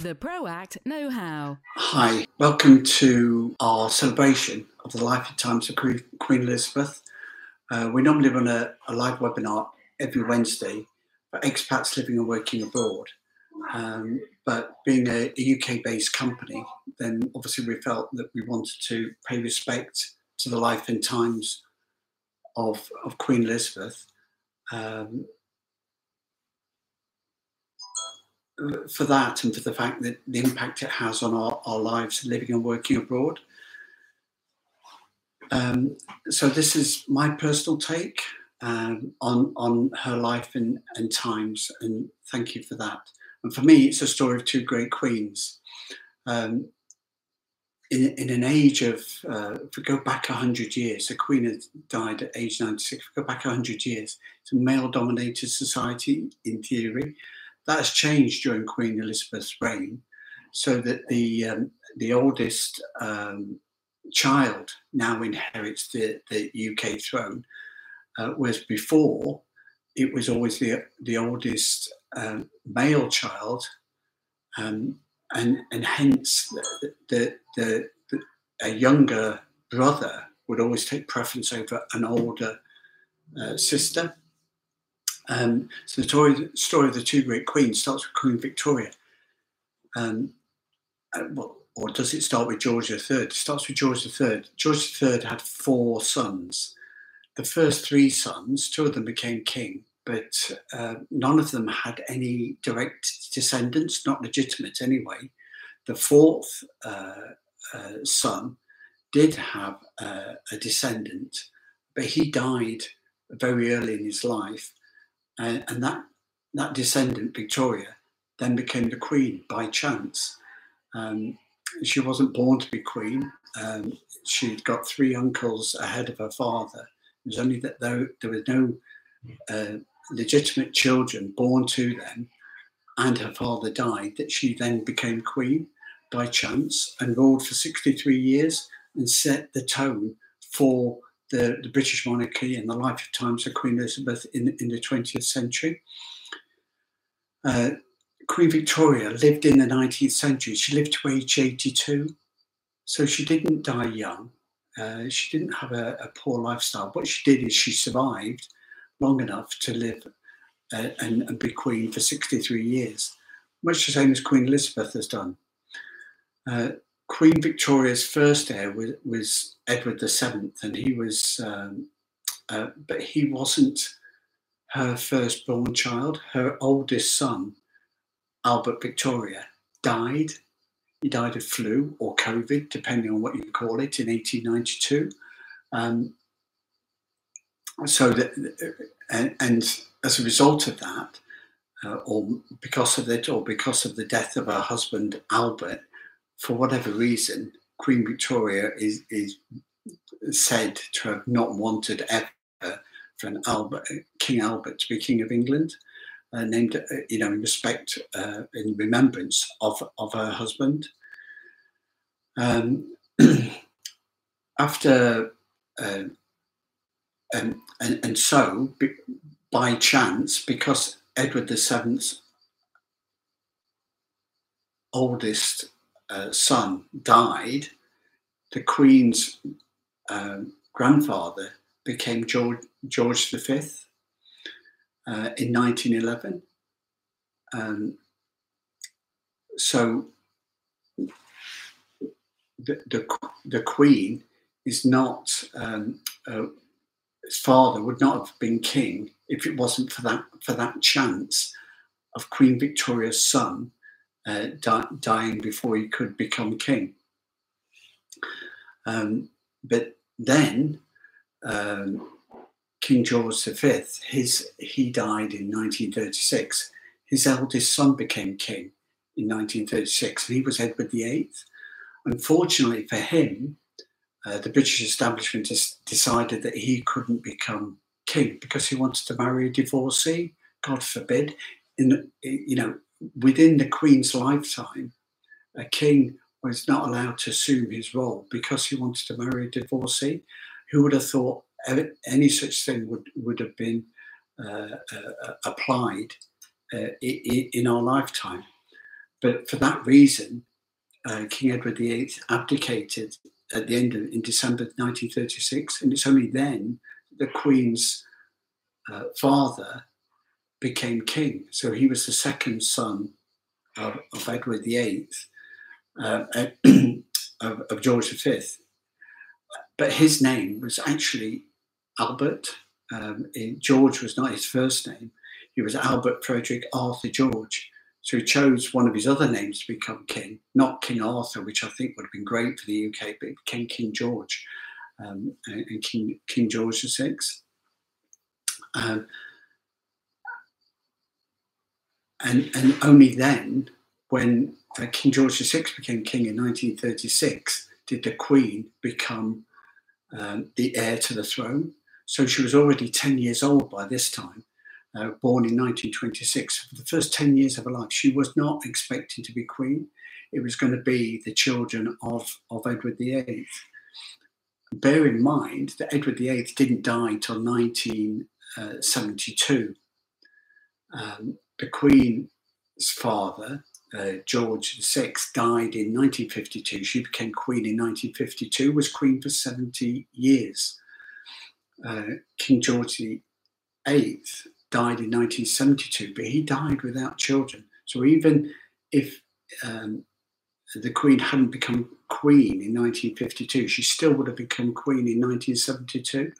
The ProAct Know How. Hi, welcome to our celebration of the life and times of Queen, Elizabeth. Uh, we normally run a, a, live webinar every Wednesday for expats living and working abroad. Um, but being a, a UK based company, then obviously we felt that we wanted to pay respect to the life and times of, of Queen Elizabeth. Um, for that and for the fact that the impact it has on our, our lives living and working abroad. Um, so this is my personal take um, on on her life and, and times, and thank you for that. And for me, it's a story of two great queens. Um, in, in an age of, uh, if we go back 100 years, the Queen had died at age 96. If we go back 100 years, it's a male dominated society in theory. That's changed during Queen Elizabeth's reign, so that the um, the oldest um, child now inherits the, the UK throne, uh, whereas before it was always the the oldest um, male child, um, and and hence the, the, the, the, a younger brother would always take preference over an older uh, sister. Um, so the story, story of the two great queens starts with Queen Victoria. Um, uh, well, or does it start with George III? It starts with George III. George III had four sons. The first three sons, two of them became king, but uh, none of them had any direct descendants, not legitimate anyway. The fourth uh, uh, son did have uh, a descendant, but he died very early in his life and, and that that descendant, Victoria, then became the queen by chance. Um, she wasn't born to be queen. Um, she'd got three uncles ahead of her father. It was only that there, there were no uh, legitimate children born to them, and her father died, that she then became queen by chance and ruled for 63 years and set the tone for the, the British monarchy and the lifetimes of Queen Elizabeth in, in the 20th century. Uh, Queen Victoria lived in the 19th century. She lived to age 82, so she didn't die young. Uh, she didn't have a, a, poor lifestyle. What she did is she survived long enough to live uh, and, and, be queen for 63 years, much the same as Queen Elizabeth has done. Uh, Queen Victoria's first heir was, was Edward VII, and he was, um, uh, but he wasn't her firstborn child. Her oldest son, Albert Victoria, died. He died of flu or COVID, depending on what you call it, in 1892. Um, so that, and, and, as a result of that, uh, or because of it, or because of the death of her husband Albert, for whatever reason, Queen Victoria is, is said to have not wanted ever for an Albert, King Albert to be King of England, uh, named, uh, you know, in respect, uh, in remembrance of, of her husband. Um, after, uh, and, and, and so, by chance, because Edward VII's oldest uh, son died, the Queen's um, grandfather became George, George V uh, in 1911. Um, so the, the, the, Queen is not, um, uh, his father would not have been king if it wasn't for that, for that chance of Queen Victoria's son uh, dying before he could become king. Um, but then um, King George V, his he died in 1936. His eldest son became king in 1936, and he was Edward VIII. Unfortunately for him, uh, the British establishment has decided that he couldn't become king because he wanted to marry a divorcee. God forbid. In you know, within the Queen's lifetime, a king was not allowed to assume his role because he wanted to marry a divorcee. Who would have thought any such thing would, would have been uh, uh, applied uh, in our lifetime? but for that reason, uh, King Edward VIII abdicated at the end of in December 1936, and it's only then the Queen's uh, father became king. So he was the second son of, of Edward VIII, uh, of, of George V. But his name was actually Albert. Um, George was not his first name. He was Albert Frederick Arthur George. So he chose one of his other names to become king, not King Arthur, which I think would have been great for the UK, but became King George um, and King, King George VI. Um, and, and only then, when uh, King George VI became king in 1936, did the Queen become um, the heir to the throne. So she was already 10 years old by this time uh, born in 1926, for the first 10 years of her life, she was not expecting to be queen. It was going to be the children of, of Edward VIII. Bear in mind that Edward VIII didn't die until 1972. Uh, um, the Queen's father, uh, George VI, died in 1952. She became queen in 1952, was queen for 70 years. Uh, King George VIII died in 1972, but he died without children. So even if um, the Queen hadn't become Queen in 1952, she still would have become Queen in 1972.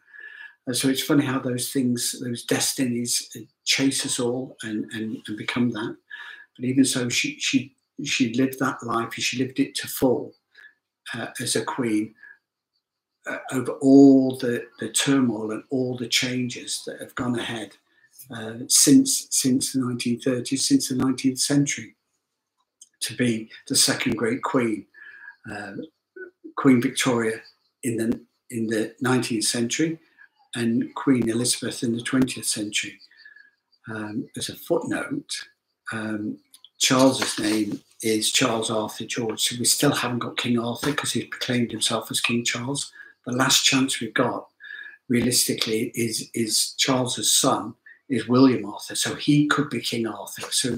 So it's funny how those things, those destinies, chase us all and, and, and become that. But even so, she she she lived that life. She lived it to full uh, as a queen. Uh, over all the, the turmoil and all the changes that have gone ahead uh, since since the 1930s, since the 19th century, to be the second great queen, uh, Queen Victoria in the in the 19th century, and Queen Elizabeth in the 20th century. Um, as a footnote, um, Charles's name is Charles Arthur George, so we still haven't got King Arthur because he's proclaimed himself as King Charles. The last chance we've got, realistically, is is Charles's son, is William Arthur. So he could be King Arthur. So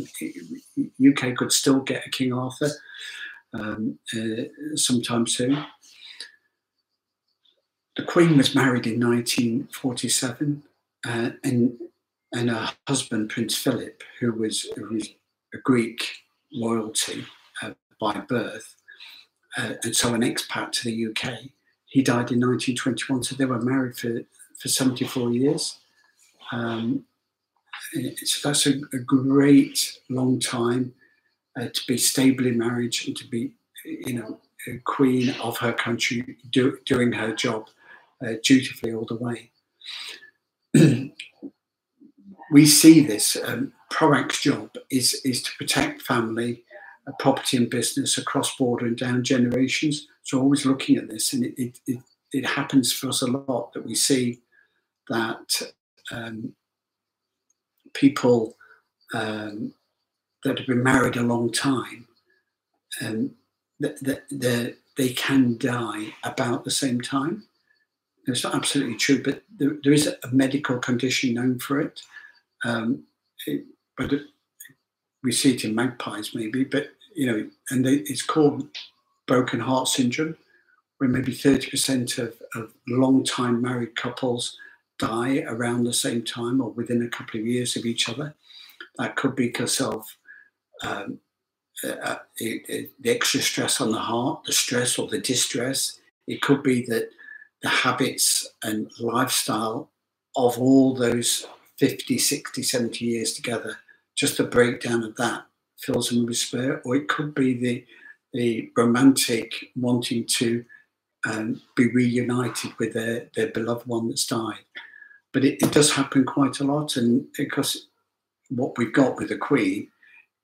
UK could still get a King Arthur um, uh, sometime soon. The Queen was married in 1947, uh, and and her husband Prince Philip, who was, was a Greek royalty uh, by birth, uh, and so an expat to the UK. He died in 1921, so they were married for, for 74 years. Um, so that's a, a, great long time uh, to be stable in marriage and to be, you know, a queen of her country, do, doing her job uh, dutifully all the way. we see this. Um, ProACT's job is is to protect family, uh, property, and business across border and down generations. So always looking at this, and it it, it, it happens for us a lot that we see that um, people um, that have been married a long time, um, that, that, they can die about the same time. It's not absolutely true, but there, there is a medical condition known for it. Um, it but it, we see it in magpies, maybe. But you know, and they, it's called broken heart syndrome, where maybe thirty percent of, of long-time married couples die around the same time or within a couple of years of each other. That could be because of um, uh, uh, it, it, the extra stress on the heart, the stress or the distress. It could be that the habits and lifestyle of all those 50, 60, 70 years together, just a breakdown of that fills them with despair. Or it could be the, the romantic wanting to um, be reunited with their, their beloved one that's died but it, it, does happen quite a lot. And because what we've got with the Queen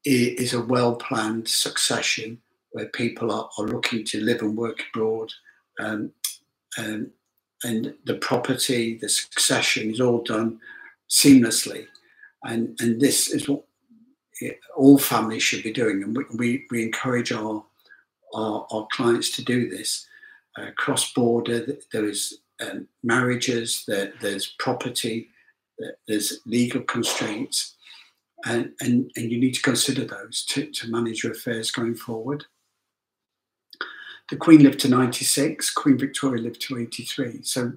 is a well planned succession where people are, are, looking to live and work abroad. Um, and the property, the succession is all done seamlessly. And, and this is what all families should be doing. And we, we, we encourage our, our, our, clients to do this. Uh, cross border, there is um, marriages, there, there's property, there's legal constraints. and, and, and you need to consider those to, to manage your affairs going forward. The Queen lived to 96, Queen Victoria lived to 83. So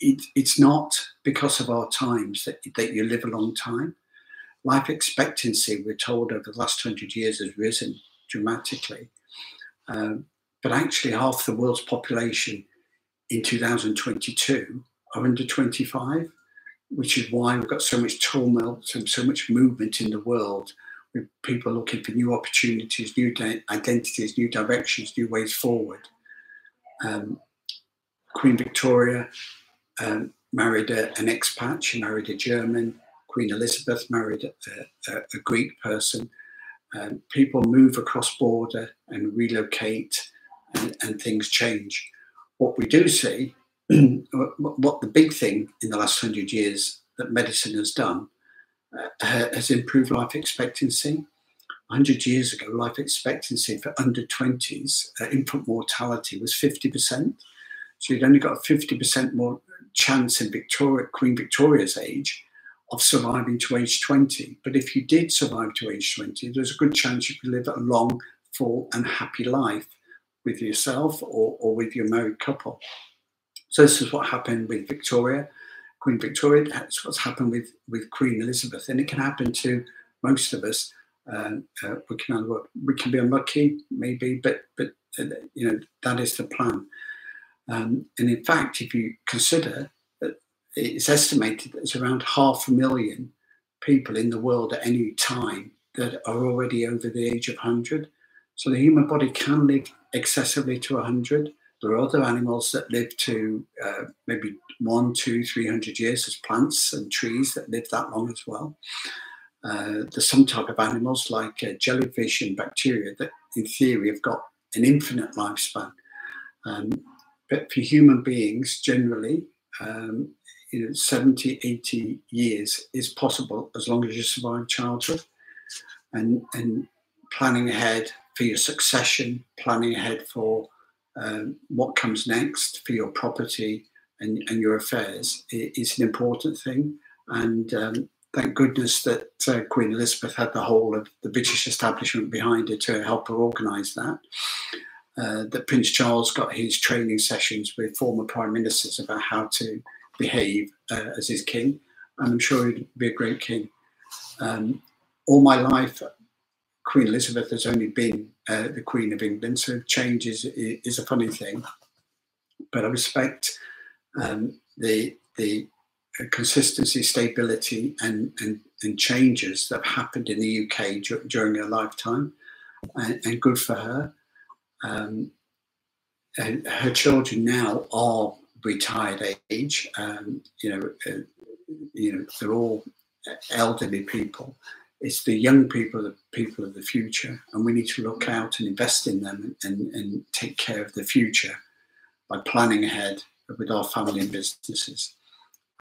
it, it's not because of our times that, that you live a long time. Life expectancy, we're told, over the last 100 years has risen dramatically. Um, but actually, half the world's population in 2022 are under 25 which is why we've got so much turmoil, so, so much movement in the world with people looking for new opportunities, new identities, new directions, new ways forward. Um, Queen Victoria um, married a, an expat, she married a German. Queen Elizabeth married a, a, a Greek person. Um, people move across border and relocate, and, and things change. What we do see what the big thing in the last hundred years that medicine has done has improved life expectancy. 100 years ago, life expectancy for under 20s, uh, infant mortality was 50%. So you'd only got a 50% more chance in Victoria, Queen Victoria's age of surviving to age 20. But if you did survive to age 20, there's a good chance you could live a long, full, and happy life with yourself or, or with your married couple. So this is what happened with Victoria, Queen Victoria. That's what's happened with with Queen Elizabeth, and it can happen to most of us. Uh, uh, we can we can be unlucky, maybe, but but uh, you know that is the plan. Um, and in fact, if you consider that it's estimated that there's around half a million people in the world at any time that are already over the age of 100. So the human body can live excessively to 100. There are other animals that live to uh, maybe one, two, three hundred years. There's plants and trees that live that long as well. Uh, there's some type of animals like uh, jellyfish and bacteria that, in theory, have got an infinite lifespan. Um, but for human beings, generally, um, you know, 70, 80 years is possible as long as you survive childhood. And, and planning ahead for your succession, planning ahead for um, what comes next for your property and, and your affairs is an important thing. And um, thank goodness that uh, Queen Elizabeth had the whole of the British establishment behind her to help her organise that. Uh, that Prince Charles got his training sessions with former prime ministers about how to behave uh, as his king, and I'm sure he'd be a great king. Um, all my life, Queen Elizabeth has only been uh, the Queen of England, so change is, is a funny thing. But I respect um, the the consistency, stability, and, and, and changes that have happened in the UK d- during her lifetime, and, and good for her. Um, and her children now are retired age. Um, you know, uh, you know, they're all elderly people, it's the young people, the people of the future, and we need to look out and invest in them and, and take care of the future by planning ahead with our family and businesses.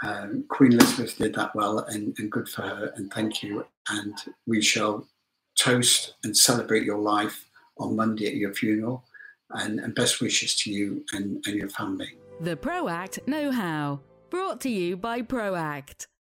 Um, Queen Elizabeth did that well, and, and good for her, and thank you. And we shall toast and celebrate your life on Monday at your funeral, and, and best wishes to you and, and your family. The ProAct Know How, brought to you by ProAct.